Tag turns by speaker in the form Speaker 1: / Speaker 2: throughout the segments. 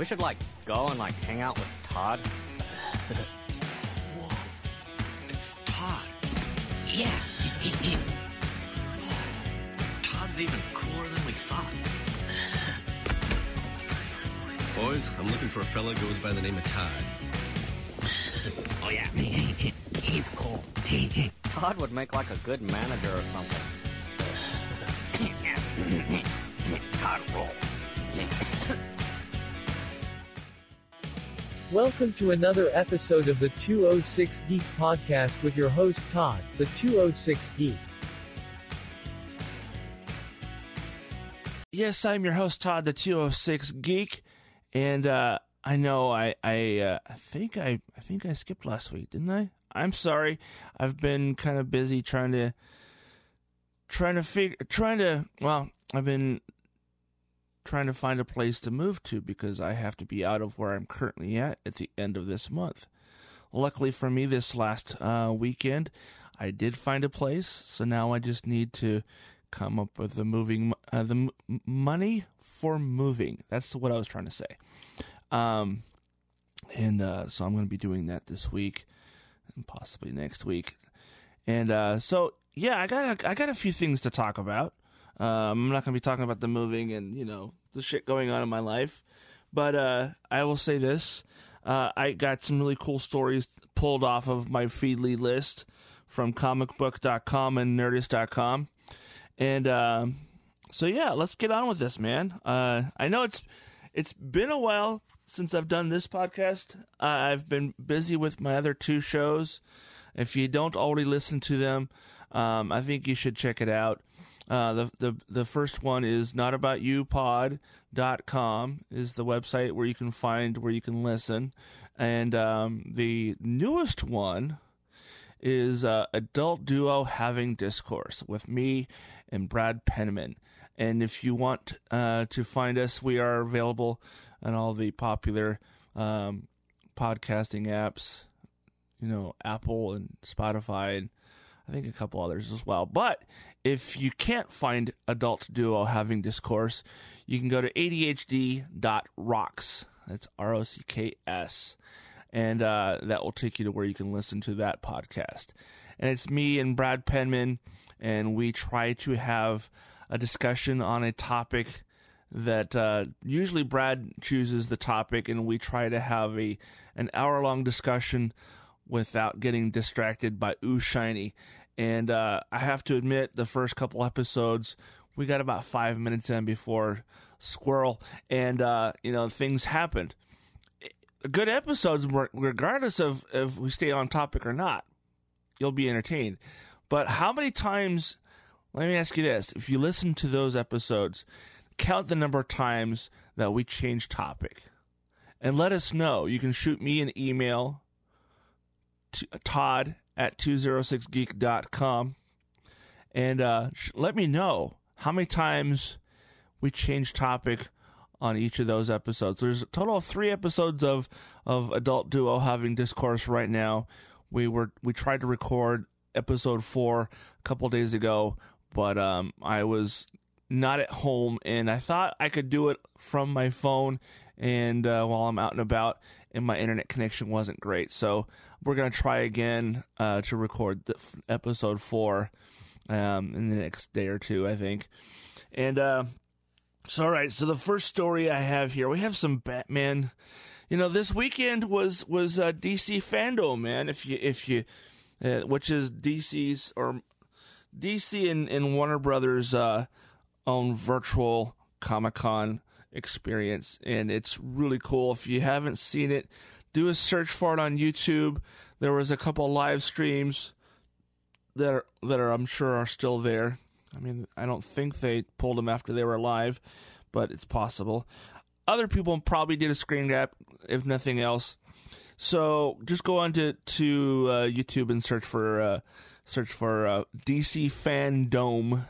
Speaker 1: We should like go and like hang out with Todd.
Speaker 2: Whoa. It's Todd.
Speaker 3: Yeah. He, he,
Speaker 2: Todd's even cooler than we thought.
Speaker 4: Boys, I'm looking for a fella goes by the name of Todd.
Speaker 3: oh yeah. He's cool.
Speaker 1: Todd would make like a good manager or something.
Speaker 3: Todd roll.
Speaker 5: Welcome to another episode of the 206 Geek Podcast with your host Todd, the 206 Geek.
Speaker 6: Yes, I'm your host Todd, the 206 Geek, and uh, I know I I uh, I think I I think I skipped last week, didn't I? I'm sorry. I've been kind of busy trying to trying to figure trying to well, I've been trying to find a place to move to because I have to be out of where I'm currently at at the end of this month. Luckily for me, this last uh, weekend, I did find a place, so now I just need to come up with the moving uh, the m- money for moving. That's what I was trying to say. Um, and uh, so I'm going to be doing that this week and possibly next week. And uh, so yeah, I got a, I got a few things to talk about. Um, I'm not going to be talking about the moving and you know the shit going on in my life, but uh, I will say this: uh, I got some really cool stories pulled off of my Feedly list from comicbook.com and nerdist.com, and um, so yeah, let's get on with this, man. Uh, I know it's it's been a while since I've done this podcast. Uh, I've been busy with my other two shows. If you don't already listen to them, um, I think you should check it out. Uh, the, the the first one is notaboutupod.com is the website where you can find where you can listen, and um, the newest one is uh, adult duo having discourse with me and Brad Penman. And if you want uh, to find us, we are available on all the popular um, podcasting apps, you know, Apple and Spotify, and I think a couple others as well. But if you can't find adult duo having discourse, you can go to adhd.rocks. That's R O C K S. And uh, that will take you to where you can listen to that podcast. And it's me and Brad Penman, and we try to have a discussion on a topic that uh, usually Brad chooses the topic, and we try to have a an hour long discussion without getting distracted by ooh shiny. And uh, I have to admit, the first couple episodes, we got about five minutes in before squirrel, and uh, you know things happened. Good episodes, regardless of if we stay on topic or not, you'll be entertained. But how many times? Let me ask you this: If you listen to those episodes, count the number of times that we change topic, and let us know. You can shoot me an email. To, Todd at 206geek.com and uh, sh- let me know how many times we change topic on each of those episodes. There's a total of three episodes of of adult duo having discourse right now. We were we tried to record episode four a couple days ago, but um, I was not at home, and I thought I could do it from my phone and uh, while I'm out and about, and my internet connection wasn't great. So we're gonna try again uh, to record f- episode four um, in the next day or two, I think. And uh, so, all right. So the first story I have here, we have some Batman. You know, this weekend was was uh, DC Fandom, man. If you if you, uh, which is DC's or DC and, and Warner Brothers uh, own virtual Comic Con experience, and it's really cool. If you haven't seen it, do a search for it on YouTube. There was a couple live streams that are, that are I'm sure are still there. I mean, I don't think they pulled them after they were live, but it's possible. Other people probably did a screen grab, if nothing else. So just go on to to uh, YouTube and search for uh, search for uh, DC Fandom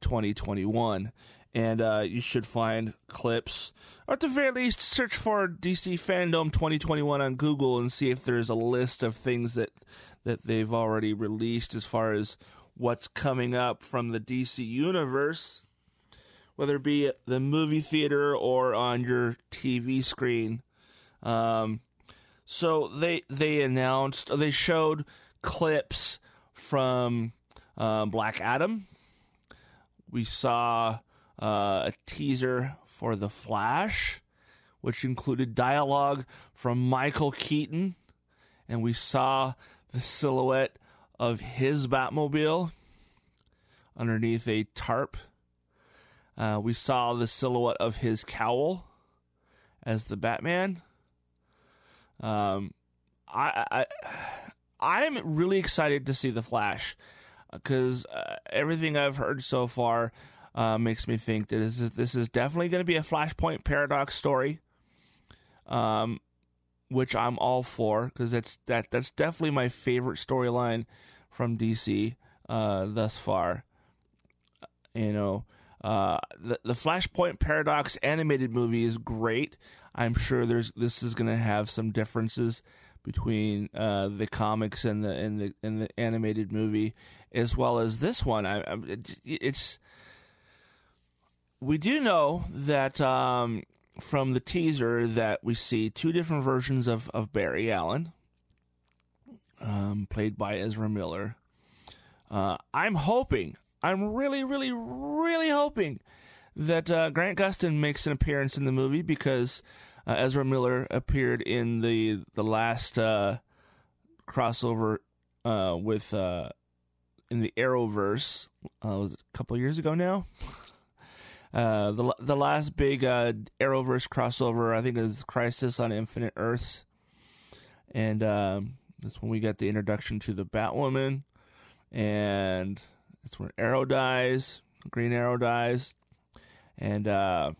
Speaker 6: 2021 and uh, you should find clips, or at the very least, search for DC Fandom 2021 on Google and see if there's a list of things that that they've already released as far as what's coming up from the DC universe. whether it be the movie theater or on your TV screen. Um, so they they announced they showed clips from uh, Black Adam. We saw uh, a teaser for The Flash, which included dialogue from Michael Keaton, and we saw the silhouette of his Batmobile underneath a tarp. Uh, we saw the silhouette of his cowl as the Batman. Um, I, I, I'm really excited to see the Flash because uh, everything I've heard so far uh, makes me think that this is, this is definitely going to be a Flashpoint paradox story. Um, which I'm all for because that's that that's definitely my favorite storyline from DC uh, thus far. You know, uh, the the Flashpoint Paradox animated movie is great. I'm sure there's this is going to have some differences between uh, the comics and the and the and the animated movie, as well as this one. I, I it's we do know that um, from the teaser that we see two different versions of of Barry Allen, um, played by Ezra Miller. Uh, I'm hoping, I'm really, really, really hoping that uh, Grant Gustin makes an appearance in the movie because uh, Ezra Miller appeared in the the last uh, crossover uh, with uh, in the Arrowverse. Was a couple years ago now? Uh, the the last big uh, Arrowverse crossover, I think, is Crisis on Infinite Earths, and um, that's when we got the introduction to the Batwoman, and that's when Arrow dies, Green Arrow dies, and uh,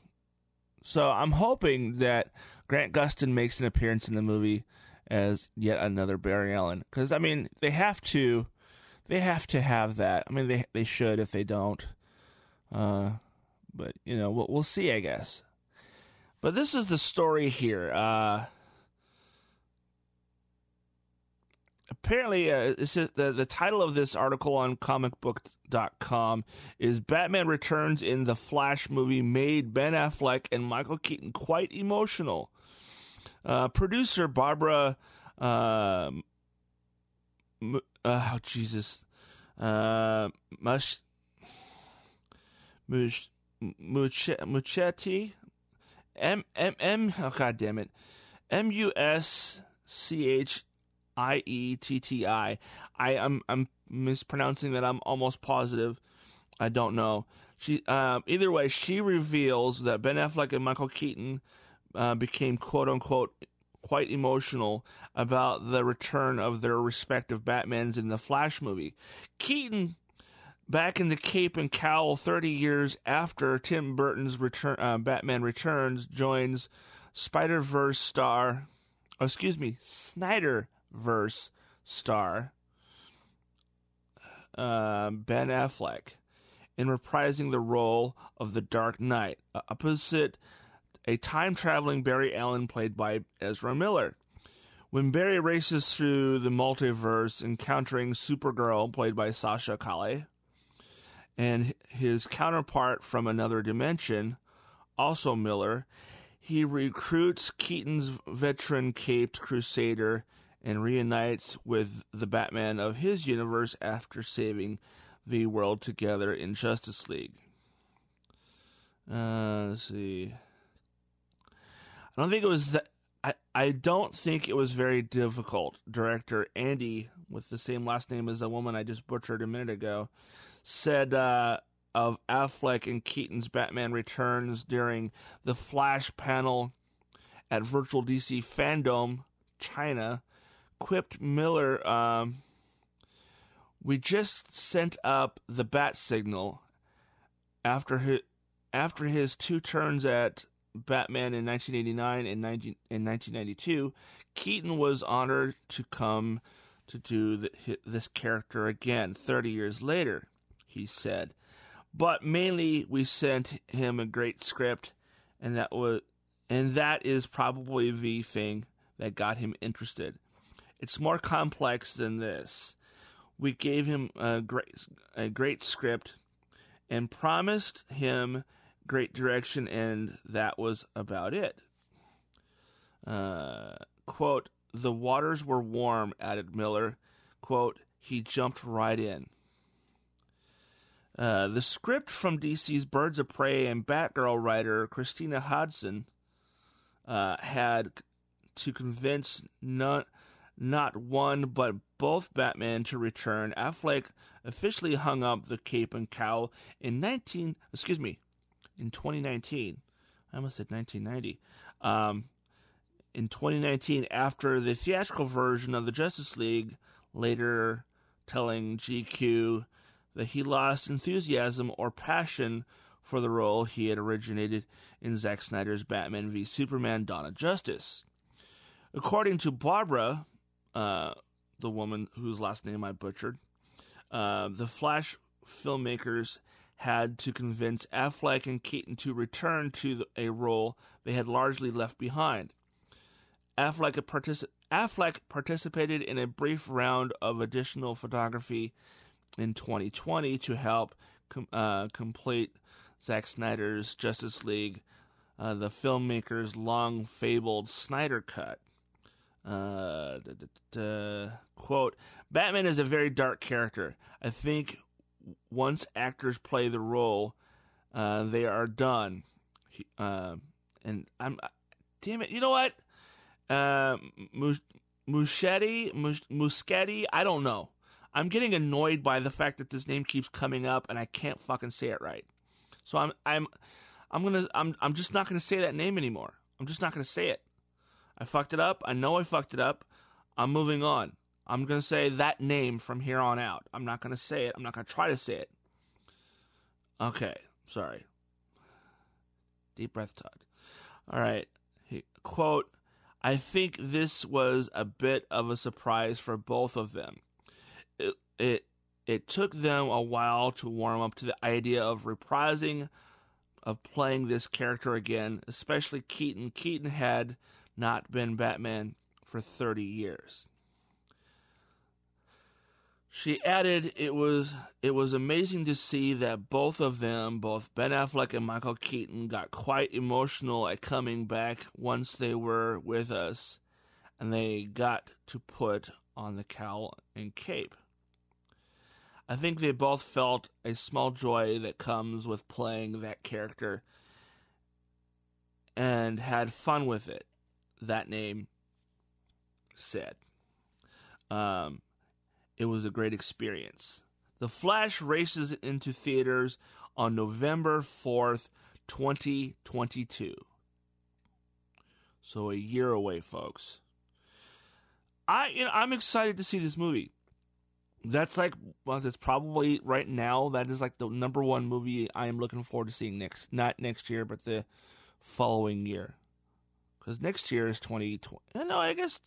Speaker 6: so I'm hoping that Grant Gustin makes an appearance in the movie as yet another Barry Allen, because I mean they have to, they have to have that. I mean they they should if they don't. Uh, but you know we'll, we'll see, I guess. But this is the story here. Uh, apparently, uh, the the title of this article on comicbook.com is "Batman Returns in the Flash movie made Ben Affleck and Michael Keaton quite emotional." Uh, producer Barbara, uh, M- oh Jesus, uh, Mush, Mush, Muchetti, M M M. Oh God damn it, M U S C H I E T T I. I am I'm mispronouncing that. I'm almost positive. I don't know. She uh, either way, she reveals that Ben Affleck and Michael Keaton uh, became quote unquote quite emotional about the return of their respective Batmans in the Flash movie. Keaton back in the cape and cowl 30 years after Tim Burton's return, uh, Batman Returns joins Spider Verse star, oh, excuse me, Snyder Verse star uh, Ben Affleck in reprising the role of the Dark Knight uh, opposite a time traveling Barry Allen played by Ezra Miller. When Barry races through the multiverse, encountering Supergirl, played by Sasha Calle, and his counterpart from another dimension, also Miller, he recruits Keaton's veteran caped crusader and reunites with the Batman of his universe after saving the world together in Justice League. Uh, let's see. I don't think it was that. I, I don't think it was very difficult. Director Andy, with the same last name as the woman I just butchered a minute ago, said uh, of Affleck and Keaton's Batman Returns during the Flash panel at Virtual DC Fandom China. Quipped Miller, um, we just sent up the bat signal after his, after his two turns at Batman in 1989 and 19, in 1992. Keaton was honored to come to do the, this character again 30 years later he said. But mainly we sent him a great script and that was and that is probably the thing that got him interested. It's more complex than this. We gave him a great a great script and promised him great direction, and that was about it. Uh, quote, the waters were warm, added Miller. Quote, he jumped right in. Uh, the script from DC's Birds of Prey and Batgirl writer Christina Hodson uh, had to convince not, not one but both Batman to return. Affleck officially hung up the cape and cowl in 19, excuse me, in 2019. I almost said 1990. Um, in 2019, after the theatrical version of the Justice League, later telling GQ that he lost enthusiasm or passion for the role he had originated in Zack Snyder's Batman v Superman Dawn of Justice. According to Barbara, uh, the woman whose last name I butchered, uh, the Flash filmmakers had to convince Affleck and Keaton to return to the, a role they had largely left behind. Affleck, Affleck participated in a brief round of additional photography in 2020 to help com- uh, complete Zack Snyder's Justice League, uh, the filmmaker's long fabled Snyder Cut. Uh, da, da, da, quote Batman is a very dark character. I think once actors play the role, uh, they are done. He, uh, and I'm, damn it, you know what? Uh, Muschetti, Muschetti, I don't know. I'm getting annoyed by the fact that this name keeps coming up and I can't fucking say it right. So I'm I'm I'm gonna I'm I'm just not gonna say that name anymore. I'm just not gonna say it. I fucked it up. I know I fucked it up. I'm moving on. I'm gonna say that name from here on out. I'm not gonna say it. I'm not gonna try to say it. Okay, sorry. Deep breath, Todd. All right. He, quote, I think this was a bit of a surprise for both of them it, it took them a while to warm up to the idea of reprising of playing this character again, especially Keaton. Keaton had not been Batman for 30 years. She added it was it was amazing to see that both of them, both Ben Affleck and Michael Keaton got quite emotional at coming back once they were with us and they got to put on the cowl and cape. I think they both felt a small joy that comes with playing that character and had fun with it. That name said. Um, it was a great experience. The Flash races into theaters on November 4th, 2022. So a year away, folks. I you know, I'm excited to see this movie that's like well that's probably right now that is like the number one movie i am looking forward to seeing next. Not next year but the following year. Because next year is 2020 uh, no i guess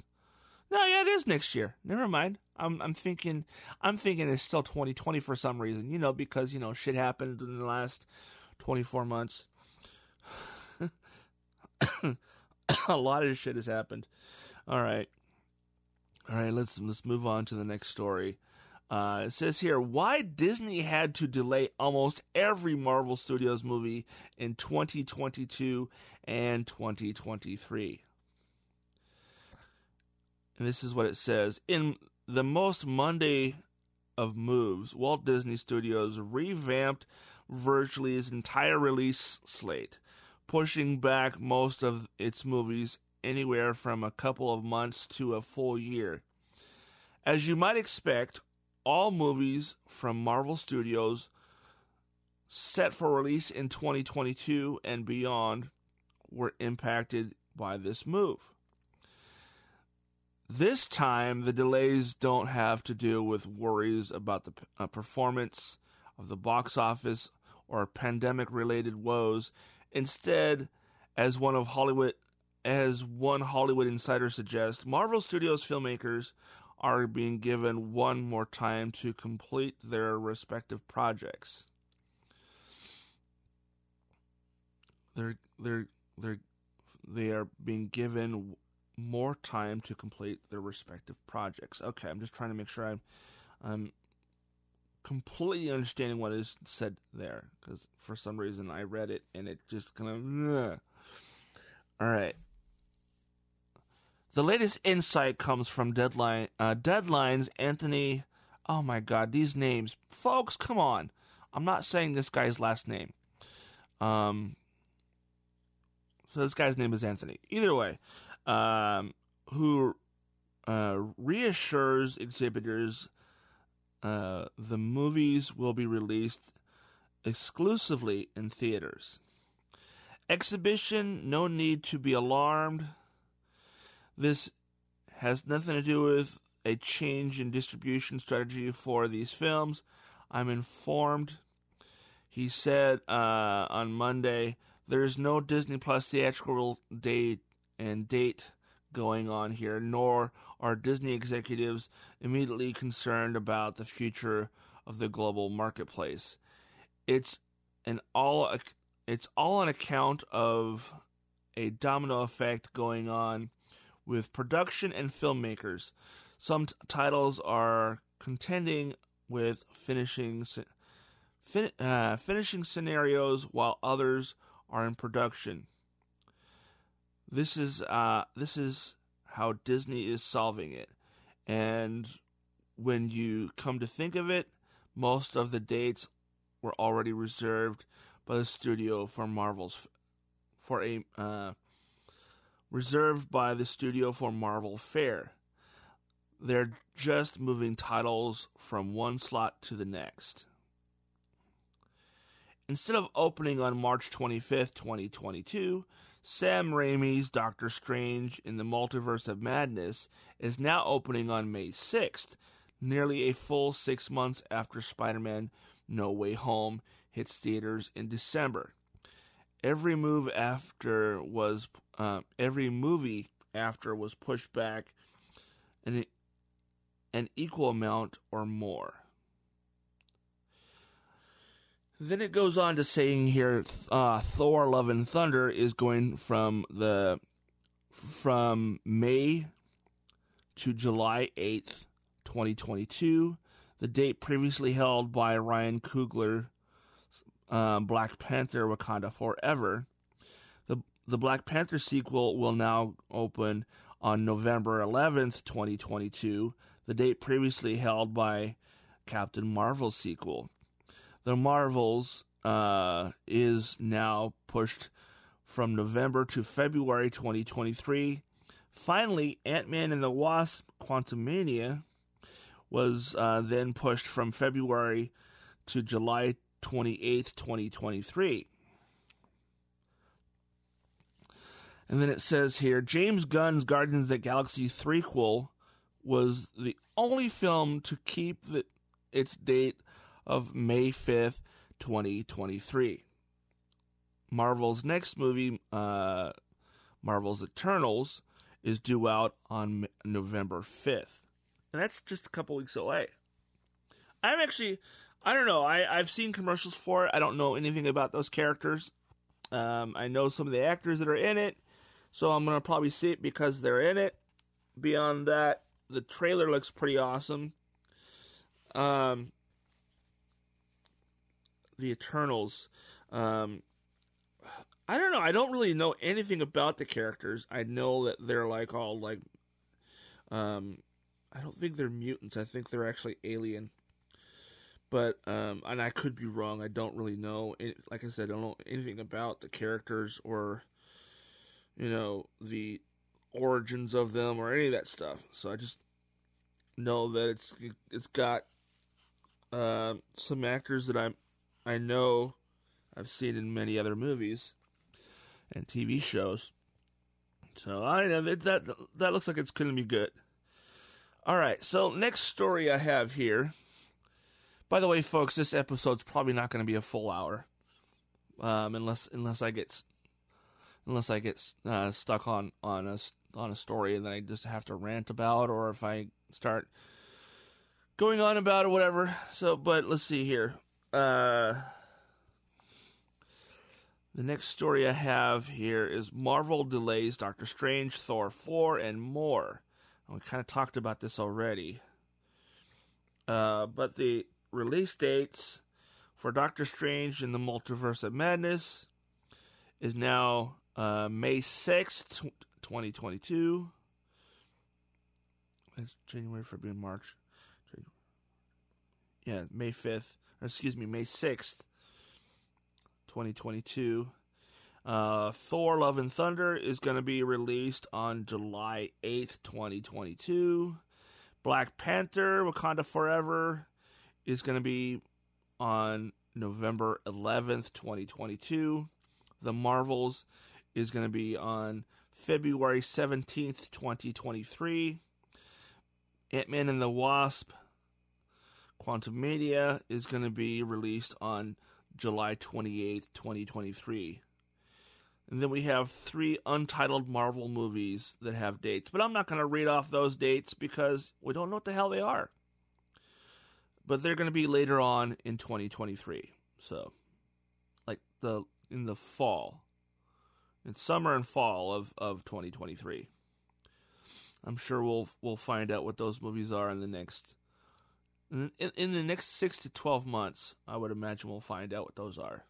Speaker 6: no yeah it is next year. Never mind. I'm i'm thinking i'm thinking it's still 2020 for some reason you know because you know shit happened in the last 24 months. A lot of shit has happened. All right. All right let's let's move on to the next story uh, it says here why Disney had to delay almost every Marvel Studios movie in 2022 and 2023. And this is what it says In the most Monday of moves, Walt Disney Studios revamped virtually its entire release slate, pushing back most of its movies anywhere from a couple of months to a full year. As you might expect, all movies from Marvel Studios set for release in 2022 and beyond were impacted by this move. This time, the delays don't have to do with worries about the uh, performance of the box office or pandemic related woes. Instead, as one of Hollywood as one Hollywood insider suggests, Marvel Studios filmmakers are being given one more time to complete their respective projects. They're they're they're they are being given more time to complete their respective projects. Okay, I'm just trying to make sure I'm I'm completely understanding what is said there because for some reason I read it and it just kind of. All right. The latest insight comes from Deadline. Uh, Deadline's Anthony. Oh my God, these names, folks! Come on, I'm not saying this guy's last name. Um. So this guy's name is Anthony. Either way, um, who uh, reassures exhibitors uh, the movies will be released exclusively in theaters. Exhibition, no need to be alarmed. This has nothing to do with a change in distribution strategy for these films. I'm informed. He said uh, on Monday there is no Disney Plus theatrical date and date going on here, nor are Disney executives immediately concerned about the future of the global marketplace. It's an all it's all on account of a domino effect going on with production and filmmakers. Some t- titles are contending with finishing fin- uh, finishing scenarios while others are in production. This is uh, this is how Disney is solving it, and when you come to think of it, most of the dates were already reserved by the studio for Marvel's for a uh, reserved by the studio for Marvel Fare. They're just moving titles from one slot to the next. Instead of opening on March 25th, 2022, Sam Raimi's Doctor Strange in the Multiverse of Madness is now opening on May 6th, nearly a full six months after Spider Man No Way Home hits theaters in December. Every move after was uh, every movie after was pushed back an an equal amount or more. Then it goes on to saying here, uh, Thor: Love and Thunder is going from the from May to July eighth, twenty twenty two, the date previously held by Ryan Coogler, um, Black Panther: Wakanda Forever. The Black Panther sequel will now open on November eleventh, twenty twenty two, the date previously held by Captain Marvel sequel the Marvels uh, is now pushed from November to February 2023. Finally, Ant Man and the Wasp Quantumania was uh, then pushed from February to July 28th, 2023. And then it says here James Gunn's Guardians of the Galaxy threequel was the only film to keep the, its date of May 5th, 2023. Marvel's next movie, uh, Marvel's Eternals, is due out on November 5th. And that's just a couple weeks away. I'm actually, I don't know, I, I've seen commercials for it. I don't know anything about those characters. Um, I know some of the actors that are in it, so I'm going to probably see it because they're in it. Beyond that, the trailer looks pretty awesome. Um, the Eternals. Um, I don't know. I don't really know anything about the characters. I know that they're like all like, um, I don't think they're mutants. I think they're actually alien. But um, and I could be wrong. I don't really know. Like I said, I don't know anything about the characters or, you know, the origins of them or any of that stuff. So I just know that it's it's got uh, some actors that I'm I know I've seen in many other movies and TV shows. So I know that that, that looks like it's going to be good. All right, so next story I have here. By the way, folks, this episode's probably not going to be a full hour, um, unless unless I get unless I get uh, stuck on on a on a story and then I just have to rant about, or if I start going on about it, whatever. So, but let's see here. Uh, the next story I have here is Marvel delays Doctor Strange, Thor 4, and more. And We kind of talked about this already. Uh, but the release dates for Doctor Strange in the Multiverse of Madness is now uh, May 6th, 2022. That's January, February, March. Yeah, May 5th, or excuse me, May 6th, 2022. Uh, Thor Love and Thunder is going to be released on July 8th, 2022. Black Panther Wakanda Forever is going to be on November 11th, 2022. The Marvels is going to be on February 17th, 2023. Ant Man and the Wasp Quantum Media is going to be released on July 28th, 2023. And then we have three untitled Marvel movies that have dates. But I'm not going to read off those dates because we don't know what the hell they are. But they're going to be later on in 2023. So, like the in the fall, in summer and fall of, of 2023. I'm sure we'll we'll find out what those movies are in the next in, in the next six to 12 months. I would imagine we'll find out what those are.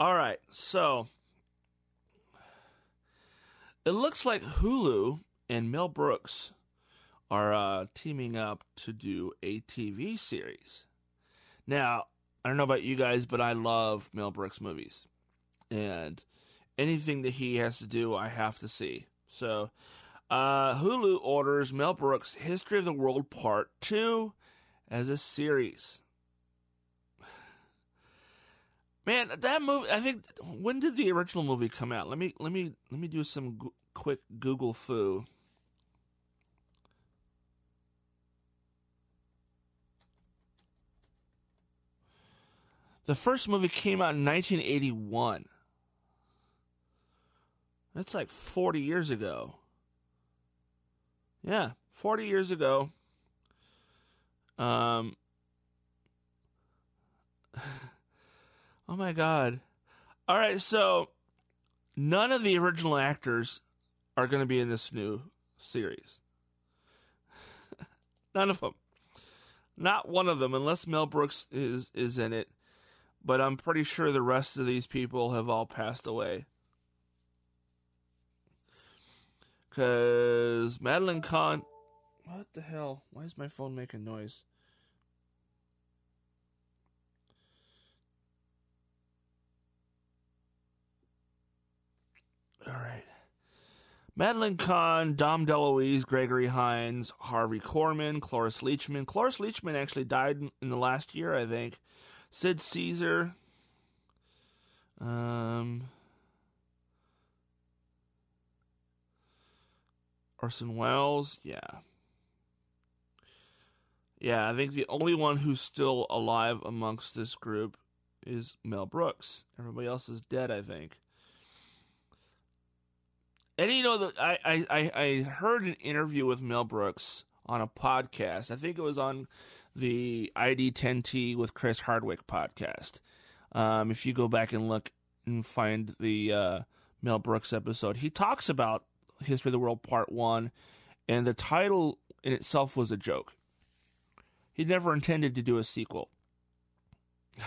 Speaker 6: All right, so it looks like Hulu and Mel Brooks are uh, teaming up to do a TV series. Now, I don't know about you guys, but I love Mel Brooks movies. And anything that he has to do, I have to see. So, uh, Hulu orders Mel Brooks' History of the World Part 2 as a series. Man, that movie. I think when did the original movie come out? Let me let me let me do some quick Google foo. The first movie came out in 1981. That's like 40 years ago. Yeah, 40 years ago. Um Oh my god. All right, so none of the original actors are going to be in this new series. none of them. Not one of them unless Mel Brooks is is in it. But I'm pretty sure the rest of these people have all passed away. Cuz Madeline Kahn What the hell? Why is my phone making noise? All right. Madeline Kahn, Dom DeLuise, Gregory Hines, Harvey Korman, Cloris Leachman. Cloris Leachman actually died in the last year, I think. Sid Caesar. Um, Orson Welles, yeah. Yeah, I think the only one who's still alive amongst this group is Mel Brooks. Everybody else is dead, I think. And you know that I, I, I heard an interview with Mel Brooks on a podcast. I think it was on the ID10T with Chris Hardwick podcast. Um, if you go back and look and find the uh, Mel Brooks episode, he talks about History of the World Part One, and the title in itself was a joke. He never intended to do a sequel.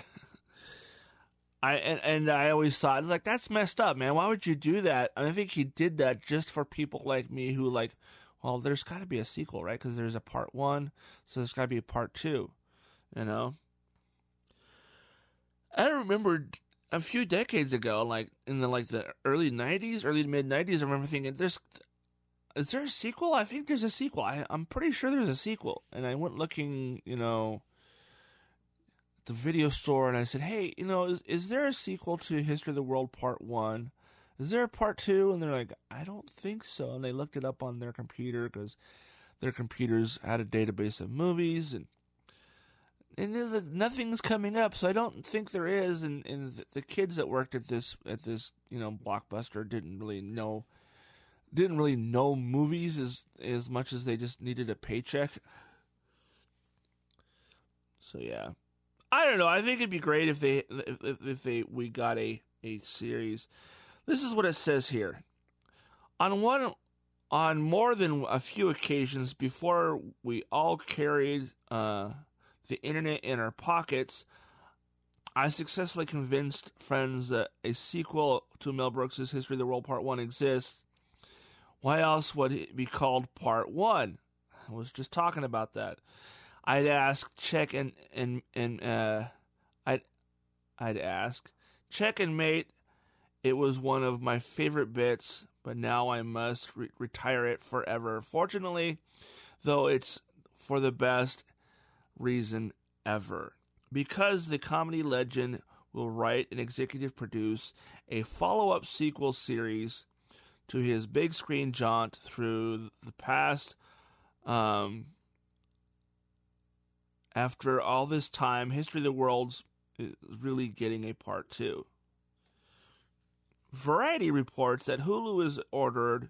Speaker 6: I and, and I always thought like that's messed up, man. Why would you do that? And I think he did that just for people like me who like, well, there's got to be a sequel, right? Because there's a part one, so there's got to be a part two, you know. I remember a few decades ago, like in the like the early '90s, early mid '90s. I remember thinking, "There's, is there a sequel? I think there's a sequel. I, I'm pretty sure there's a sequel." And I went looking, you know at the video store and I said, "Hey, you know, is, is there a sequel to History of the World Part One? Is there a Part Two? And they're like, "I don't think so." And they looked it up on their computer because their computers had a database of movies and and there's nothing's coming up, so I don't think there is. And, and the, the kids that worked at this at this you know blockbuster didn't really know didn't really know movies as as much as they just needed a paycheck. So yeah, I don't know. I think it'd be great if they if, if they we got a a series. This is what it says here. On one on more than a few occasions before we all carried uh, the internet in our pockets, I successfully convinced friends that a sequel to Mel Brooks' History of the World Part 1 exists. Why else would it be called Part 1? I was just talking about that. I'd ask, check, and, and, and, uh, I'd, I'd ask, check and mate. It was one of my favorite bits, but now I must re- retire it forever. Fortunately, though it's for the best reason ever. Because the comedy legend will write and executive produce a follow up sequel series to his big screen jaunt through the past. Um, after all this time, History of the World's is really getting a part two. Variety reports that Hulu has ordered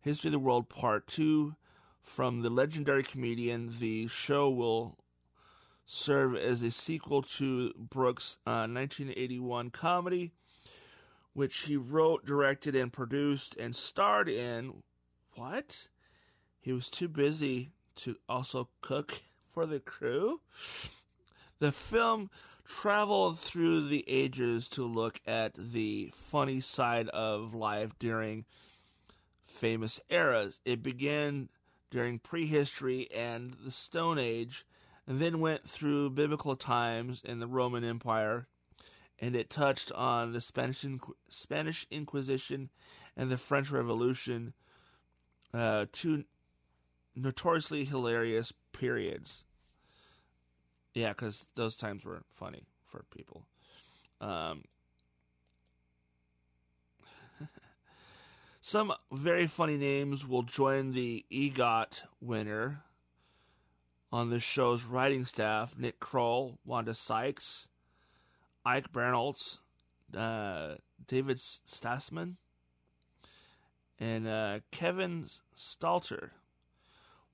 Speaker 6: History of the World Part 2 from the legendary comedian. The show will serve as a sequel to Brooks' uh, 1981 comedy, which he wrote, directed, and produced and starred in. What? He was too busy to also cook for the crew? The film traveled through the ages to look at the funny side of life during famous eras. It began during prehistory and the Stone Age, and then went through biblical times and the Roman Empire, and it touched on the Spanish Inqu- Spanish Inquisition and the French Revolution, uh, two notoriously hilarious periods. Yeah, because those times were funny for people. Um, some very funny names will join the EGOT winner on the show's writing staff Nick Kroll, Wanda Sykes, Ike Barinholtz, uh, David Stassman, and uh, Kevin Stalter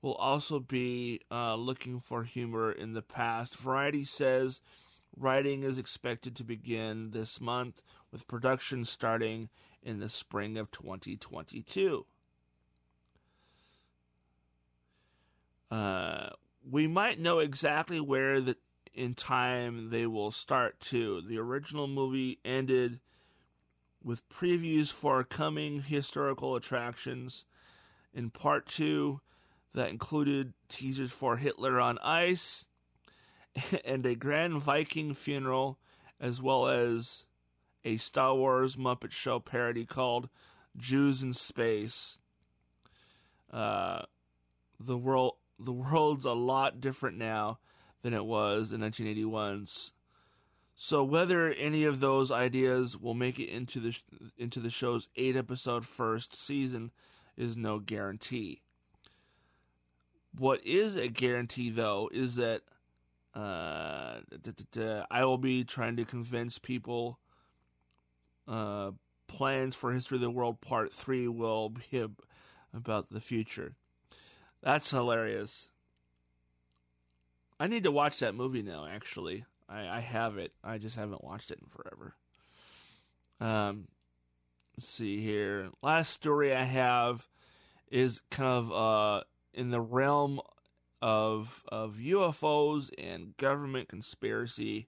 Speaker 6: will also be uh, looking for humor in the past. Variety says writing is expected to begin this month, with production starting in the spring of 2022. Uh, we might know exactly where the in time they will start to. The original movie ended with previews for coming historical attractions. In part two, that included teasers for Hitler on Ice and a Grand Viking funeral, as well as a Star Wars Muppet Show parody called Jews in Space. Uh, the world, the world's a lot different now than it was in 1981. So whether any of those ideas will make it into the into the show's eight episode first season is no guarantee. What is a guarantee, though, is that uh, I will be trying to convince people uh, plans for History of the World Part 3 will be about the future. That's hilarious. I need to watch that movie now, actually. I, I have it. I just haven't watched it in forever. Um, see here. Last story I have is kind of uh, in the realm of of UFOs and government conspiracy.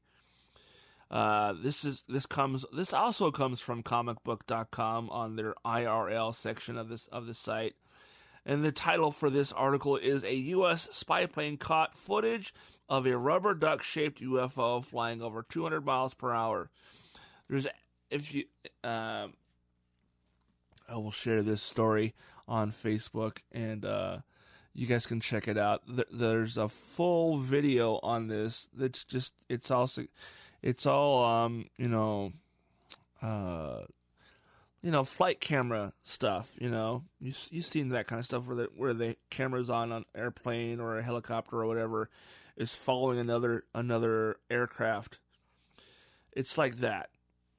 Speaker 6: Uh, this is this comes this also comes from comicbook.com on their IRL section of this of the site. And the title for this article is a US spy plane caught footage of a rubber duck shaped UFO flying over 200 miles per hour. There's if you um, I will share this story on Facebook and uh, you guys can check it out. There's a full video on this. That's just it's also it's all um you know uh you know flight camera stuff. You know you you've seen that kind of stuff where the where the cameras on an airplane or a helicopter or whatever is following another another aircraft. It's like that.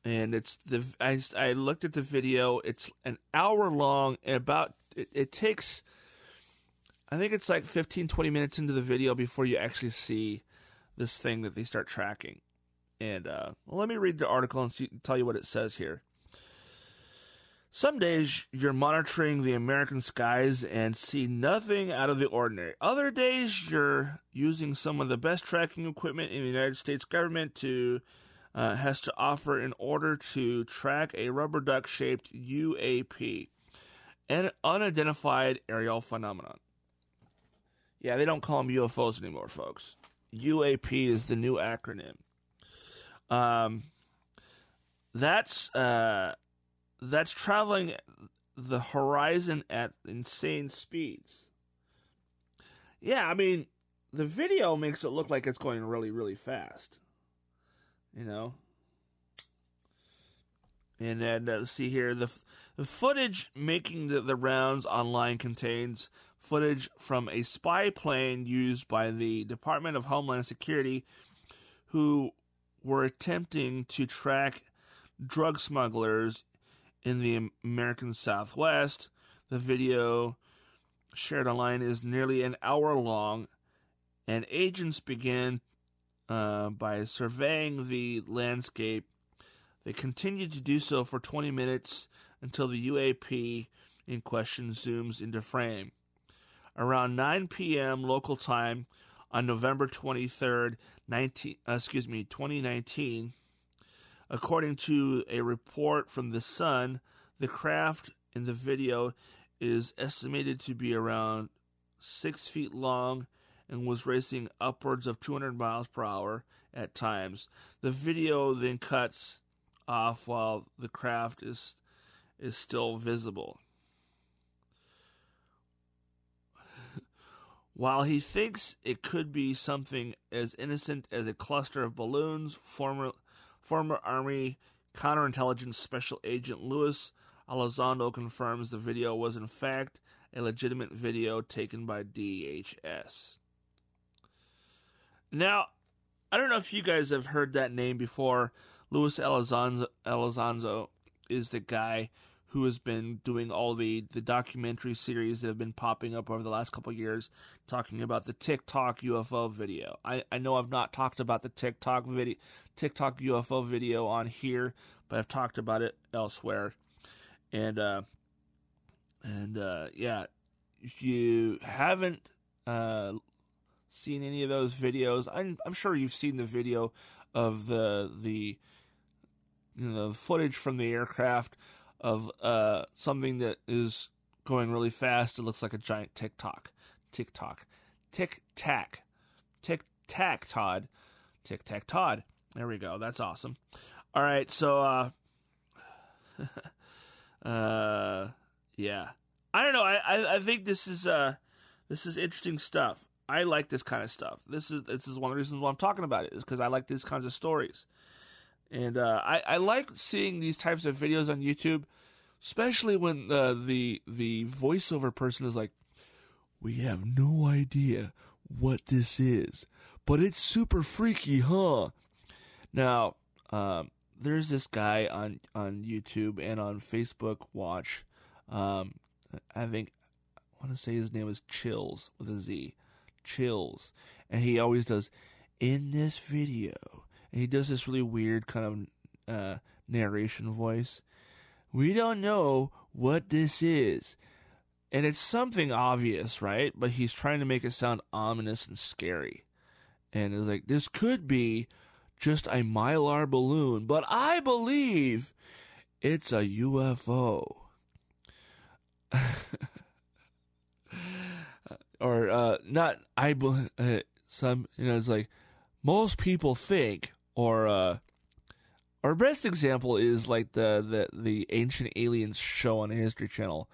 Speaker 6: And it's the I, I looked at the video. It's an hour long and about it, it takes I think it's like 15, 20 minutes into the video before you actually see this thing that they start tracking. And uh, well, let me read the article and see, tell you what it says here. Some days you're monitoring the American skies and see nothing out of the ordinary. Other days you're using some of the best tracking equipment in the United States government to uh, has to offer in order to track a rubber duck shaped UAP, an unidentified aerial phenomenon. Yeah, they don't call them UFOs anymore, folks. UAP is the new acronym. Um, that's uh, that's traveling the horizon at insane speeds. Yeah, I mean, the video makes it look like it's going really, really fast. You know. And then uh, see here the the footage making the, the rounds online contains footage from a spy plane used by the Department of Homeland Security, who were attempting to track drug smugglers in the American Southwest. The video shared online is nearly an hour long, and agents began uh, by surveying the landscape. They continued to do so for 20 minutes until the UAP in question zooms into frame. Around 9 p.m. local time on November 23rd, 19, uh, excuse me, 2019, according to a report from The Sun, the craft in the video is estimated to be around 6 feet long and was racing upwards of 200 miles per hour at times. The video then cuts off while the craft is is still visible. While he thinks it could be something as innocent as a cluster of balloons, former former Army counterintelligence special agent Luis Elizondo confirms the video was in fact a legitimate video taken by DHS. Now, I don't know if you guys have heard that name before. Luis Elizondo, Elizondo is the guy who has been doing all the, the documentary series that have been popping up over the last couple years talking about the TikTok UFO video. I, I know I've not talked about the TikTok video TikTok UFO video on here, but I've talked about it elsewhere. And uh and uh yeah, if you haven't uh seen any of those videos, I'm I'm sure you've seen the video of the the you know footage from the aircraft of uh, something that is going really fast. It looks like a giant TikTok. TikTok. Tic tac. Tic tac Todd. Tic tac Todd. There we go. That's awesome. All right, so uh uh yeah. I don't know. I, I, I think this is uh this is interesting stuff. I like this kind of stuff. This is this is one of the reasons why I'm talking about it is because I like these kinds of stories. And uh, I, I like seeing these types of videos on YouTube, especially when uh, the the voiceover person is like, "We have no idea what this is, but it's super freaky, huh?" Now, um, there's this guy on on YouTube and on Facebook Watch. Um, I think I want to say his name is Chills with a Z, Chills, and he always does in this video and he does this really weird kind of uh, narration voice. We don't know what this is. And it's something obvious, right? But he's trying to make it sound ominous and scary. And it's like, this could be just a mylar balloon, but I believe it's a UFO. or uh, not, I believe, uh, some, you know, it's like, most people think or uh our best example is like the, the the ancient aliens show on history channel.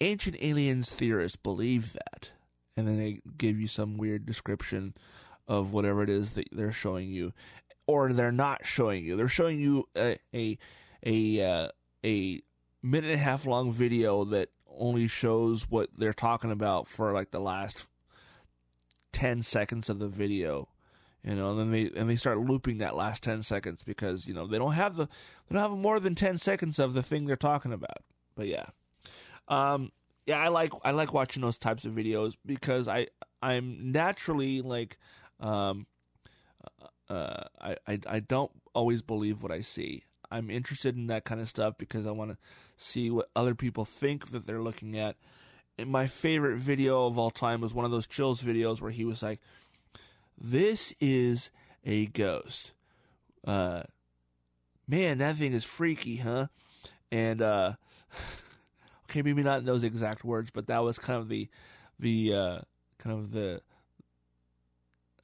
Speaker 6: Ancient aliens theorists believe that. And then they give you some weird description of whatever it is that they're showing you. Or they're not showing you. They're showing you a a a, uh, a minute and a half long video that only shows what they're talking about for like the last 10 seconds of the video you know, and then they and they start looping that last ten seconds because you know they don't have the they don't have more than ten seconds of the thing they're talking about. But yeah, um, yeah, I like I like watching those types of videos because I I'm naturally like, um, uh, I, I I don't always believe what I see. I'm interested in that kind of stuff because I want to see what other people think that they're looking at. And my favorite video of all time was one of those chills videos where he was like, "This is a ghost." Uh, man, that thing is freaky, huh? And uh, okay, maybe not in those exact words, but that was kind of the the uh, kind of the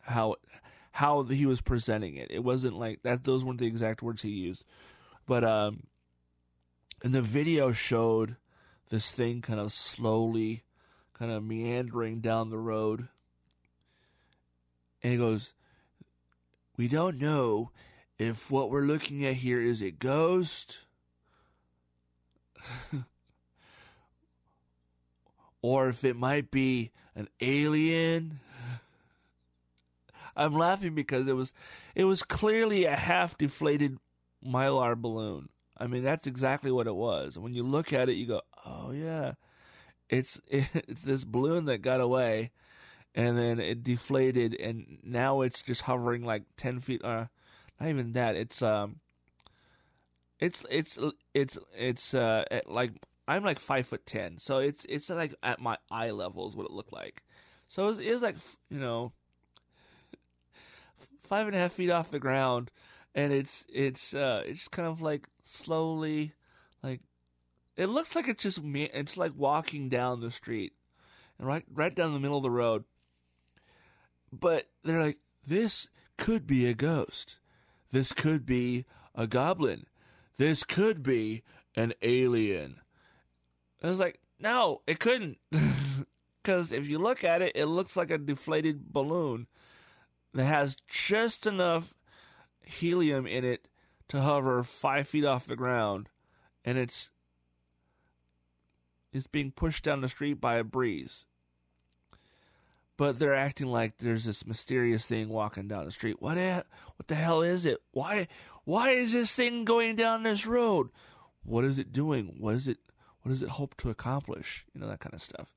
Speaker 6: how how he was presenting it. It wasn't like that; those weren't the exact words he used, but um, and the video showed this thing kind of slowly, kind of meandering down the road, and he goes, "We don't know if what we're looking at here is a ghost." or if it might be an alien. I'm laughing because it was it was clearly a half deflated mylar balloon. I mean, that's exactly what it was. When you look at it, you go, "Oh yeah, it's it's this balloon that got away, and then it deflated, and now it's just hovering like ten feet. Uh, not even that. It's um, it's it's it's it's uh like I'm like five foot ten, so it's it's like at my eye level is what it looked like. So it was, it was like you know five and a half feet off the ground, and it's it's uh it's kind of like slowly like it looks like it's just me. It's like walking down the street, and right right down the middle of the road. But they're like, this could be a ghost. This could be a goblin. This could be an alien. I was like, no, it couldn't. Because if you look at it, it looks like a deflated balloon that has just enough helium in it to hover five feet off the ground, and it's it's being pushed down the street by a breeze. But they're acting like there's this mysterious thing walking down the street. What what the hell is it? Why why is this thing going down this road? What is it doing? What is it what does it hope to accomplish? You know that kind of stuff.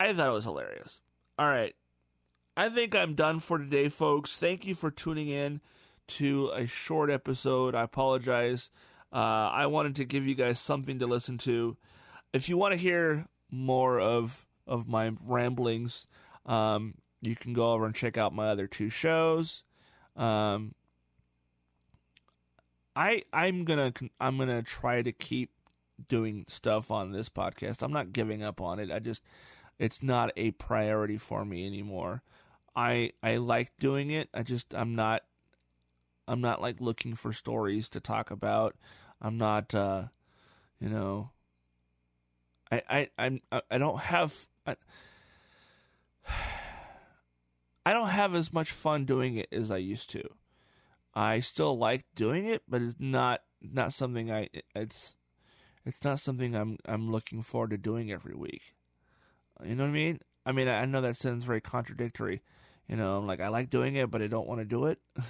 Speaker 6: I thought it was hilarious. All right. I think I'm done for today, folks. Thank you for tuning in to a short episode. I apologize. Uh, I wanted to give you guys something to listen to. If you want to hear more of of my ramblings, um, you can go over and check out my other two shows. Um, I I'm gonna I'm gonna try to keep doing stuff on this podcast. I'm not giving up on it. I just it's not a priority for me anymore. I I like doing it. I just I'm not I'm not like looking for stories to talk about. I'm not uh you know I I I'm I don't have I, I don't have as much fun doing it as I used to. I still like doing it, but it's not not something I it's it's not something I'm I'm looking forward to doing every week. You know what I mean? I mean, I know that sounds very contradictory. You know, I'm like I like doing it, but I don't want to do it.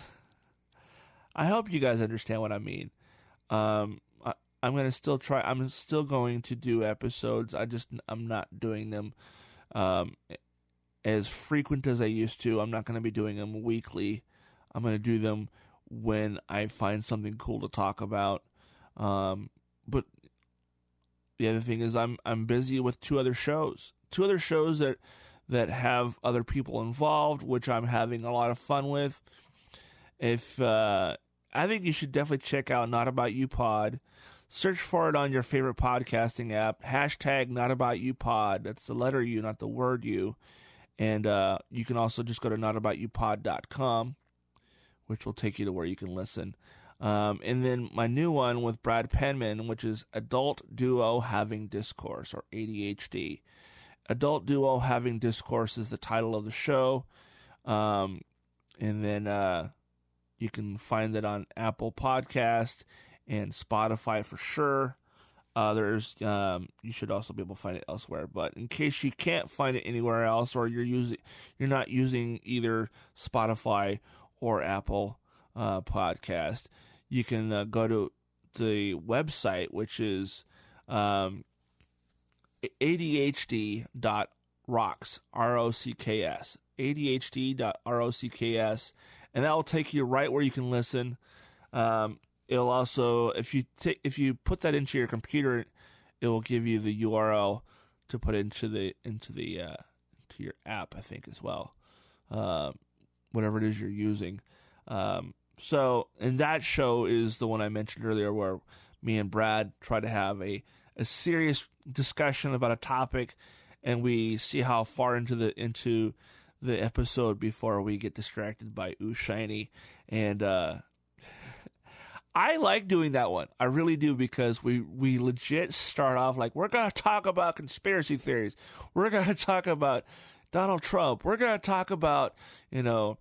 Speaker 6: I hope you guys understand what I mean. Um, I'm gonna still try. I'm still going to do episodes. I just I'm not doing them um, as frequent as I used to. I'm not gonna be doing them weekly. I'm gonna do them when I find something cool to talk about. Um, but the other thing is I'm I'm busy with two other shows, two other shows that that have other people involved, which I'm having a lot of fun with. If uh, I think you should definitely check out Not About You Pod. Search for it on your favorite podcasting app. Hashtag Not About You Pod. That's the letter U, not the word U. And uh, you can also just go to notaboutupod.com, which will take you to where you can listen. Um, and then my new one with Brad Penman, which is Adult Duo Having Discourse, or ADHD. Adult Duo Having Discourse is the title of the show. Um, and then uh, you can find it on Apple Podcast and Spotify for sure. Uh, there's um, you should also be able to find it elsewhere. But in case you can't find it anywhere else, or you're using you're not using either Spotify or Apple uh, Podcast, you can uh, go to the website, which is um, adhd.rocks, R O C K S, adhd.rocks, and that will take you right where you can listen. Um, it'll also if you ta- if you put that into your computer, it will give you the URL to put into the into the uh, to your app. I think as well, um, whatever it is you're using. Um, so, and that show is the one I mentioned earlier, where me and Brad try to have a a serious discussion about a topic, and we see how far into the into the episode before we get distracted by Ooh Shiny. And uh, I like doing that one. I really do because we we legit start off like we're gonna talk about conspiracy theories. We're gonna talk about Donald Trump. We're gonna talk about you know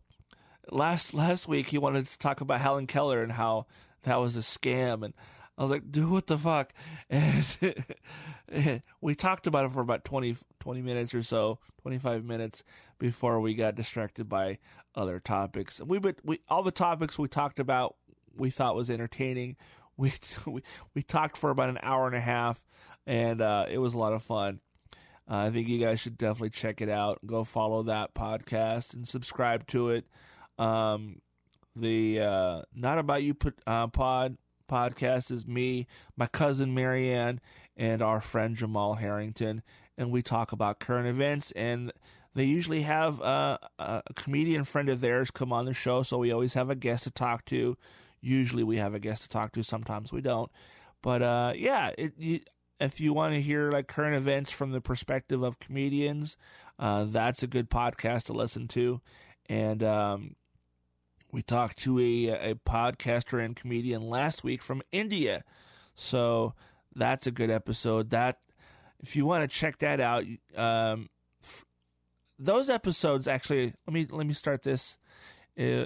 Speaker 6: last last week he wanted to talk about Helen Keller and how that was a scam and I was like, dude, what the fuck? And we talked about it for about 20, 20 minutes or so, 25 minutes before we got distracted by other topics. We, we all the topics we talked about we thought was entertaining. We, we, we talked for about an hour and a half and uh, it was a lot of fun. Uh, I think you guys should definitely check it out. Go follow that podcast and subscribe to it. Um, the uh, Not About You uh, pod podcast is me, my cousin Marianne, and our friend Jamal Harrington, and we talk about current events. And they usually have uh, a comedian friend of theirs come on the show, so we always have a guest to talk to. Usually, we have a guest to talk to. Sometimes we don't. But uh, yeah, it, you, if you want to hear like current events from the perspective of comedians, uh, that's a good podcast to listen to. And um, we talked to a, a podcaster and comedian last week from India. So that's a good episode. That if you want to check that out, um, those episodes actually. Let me let me start this uh,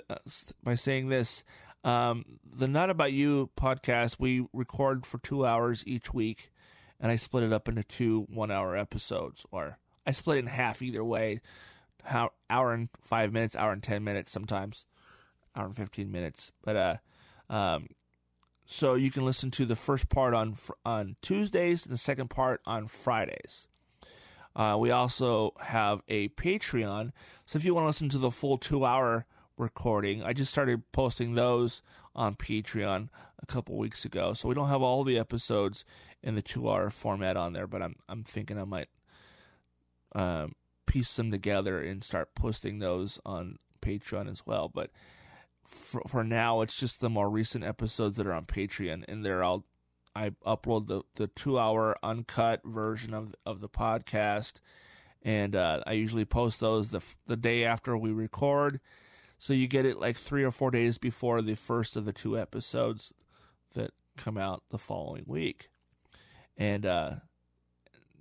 Speaker 6: by saying this. Um, the Not About You podcast we record for two hours each week, and I split it up into two one-hour episodes, or I split it in half either way. How hour and five minutes, hour and ten minutes sometimes hour and 15 minutes. But uh, um, so you can listen to the first part on on Tuesdays and the second part on Fridays. Uh, we also have a Patreon, so if you want to listen to the full two hour recording, I just started posting those on Patreon a couple weeks ago. So we don't have all the episodes in the two hour format on there, but I'm I'm thinking I might um, piece them together and start posting those on Patreon as well. But for, for now, it's just the more recent episodes that are on Patreon, and there I'll I upload the, the two hour uncut version of of the podcast, and uh, I usually post those the the day after we record, so you get it like three or four days before the first of the two episodes that come out the following week, and uh,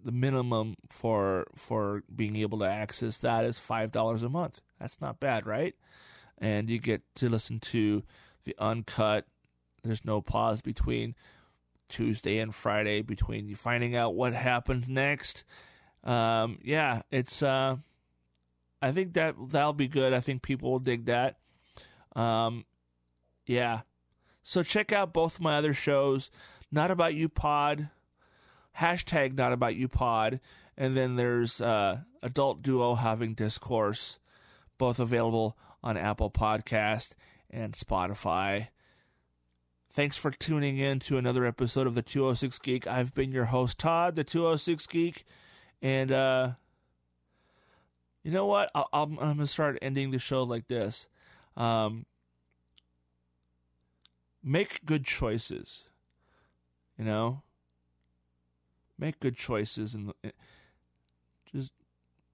Speaker 6: the minimum for for being able to access that is five dollars a month. That's not bad, right? and you get to listen to the uncut. There's no pause between Tuesday and Friday between you finding out what happens next. Um, yeah, it's. Uh, I think that that'll be good. I think people will dig that. Um, yeah. So check out both my other shows. Not about you pod. Hashtag not about you pod. And then there's uh, adult duo having discourse. Both available on Apple Podcast and Spotify. Thanks for tuning in to another episode of the 206 Geek. I've been your host, Todd, the 206 Geek. And, uh, you know what? i am going to start ending the show like this. Um, make good choices. You know? Make good choices and just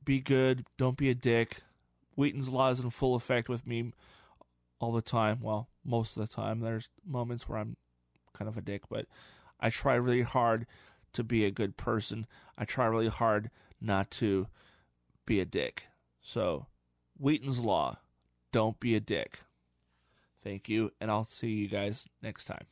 Speaker 6: be good. Don't be a dick. Wheaton's law is in full effect with me all the time. Well, most of the time. There's moments where I'm kind of a dick, but I try really hard to be a good person. I try really hard not to be a dick. So, Wheaton's law, don't be a dick. Thank you, and I'll see you guys next time.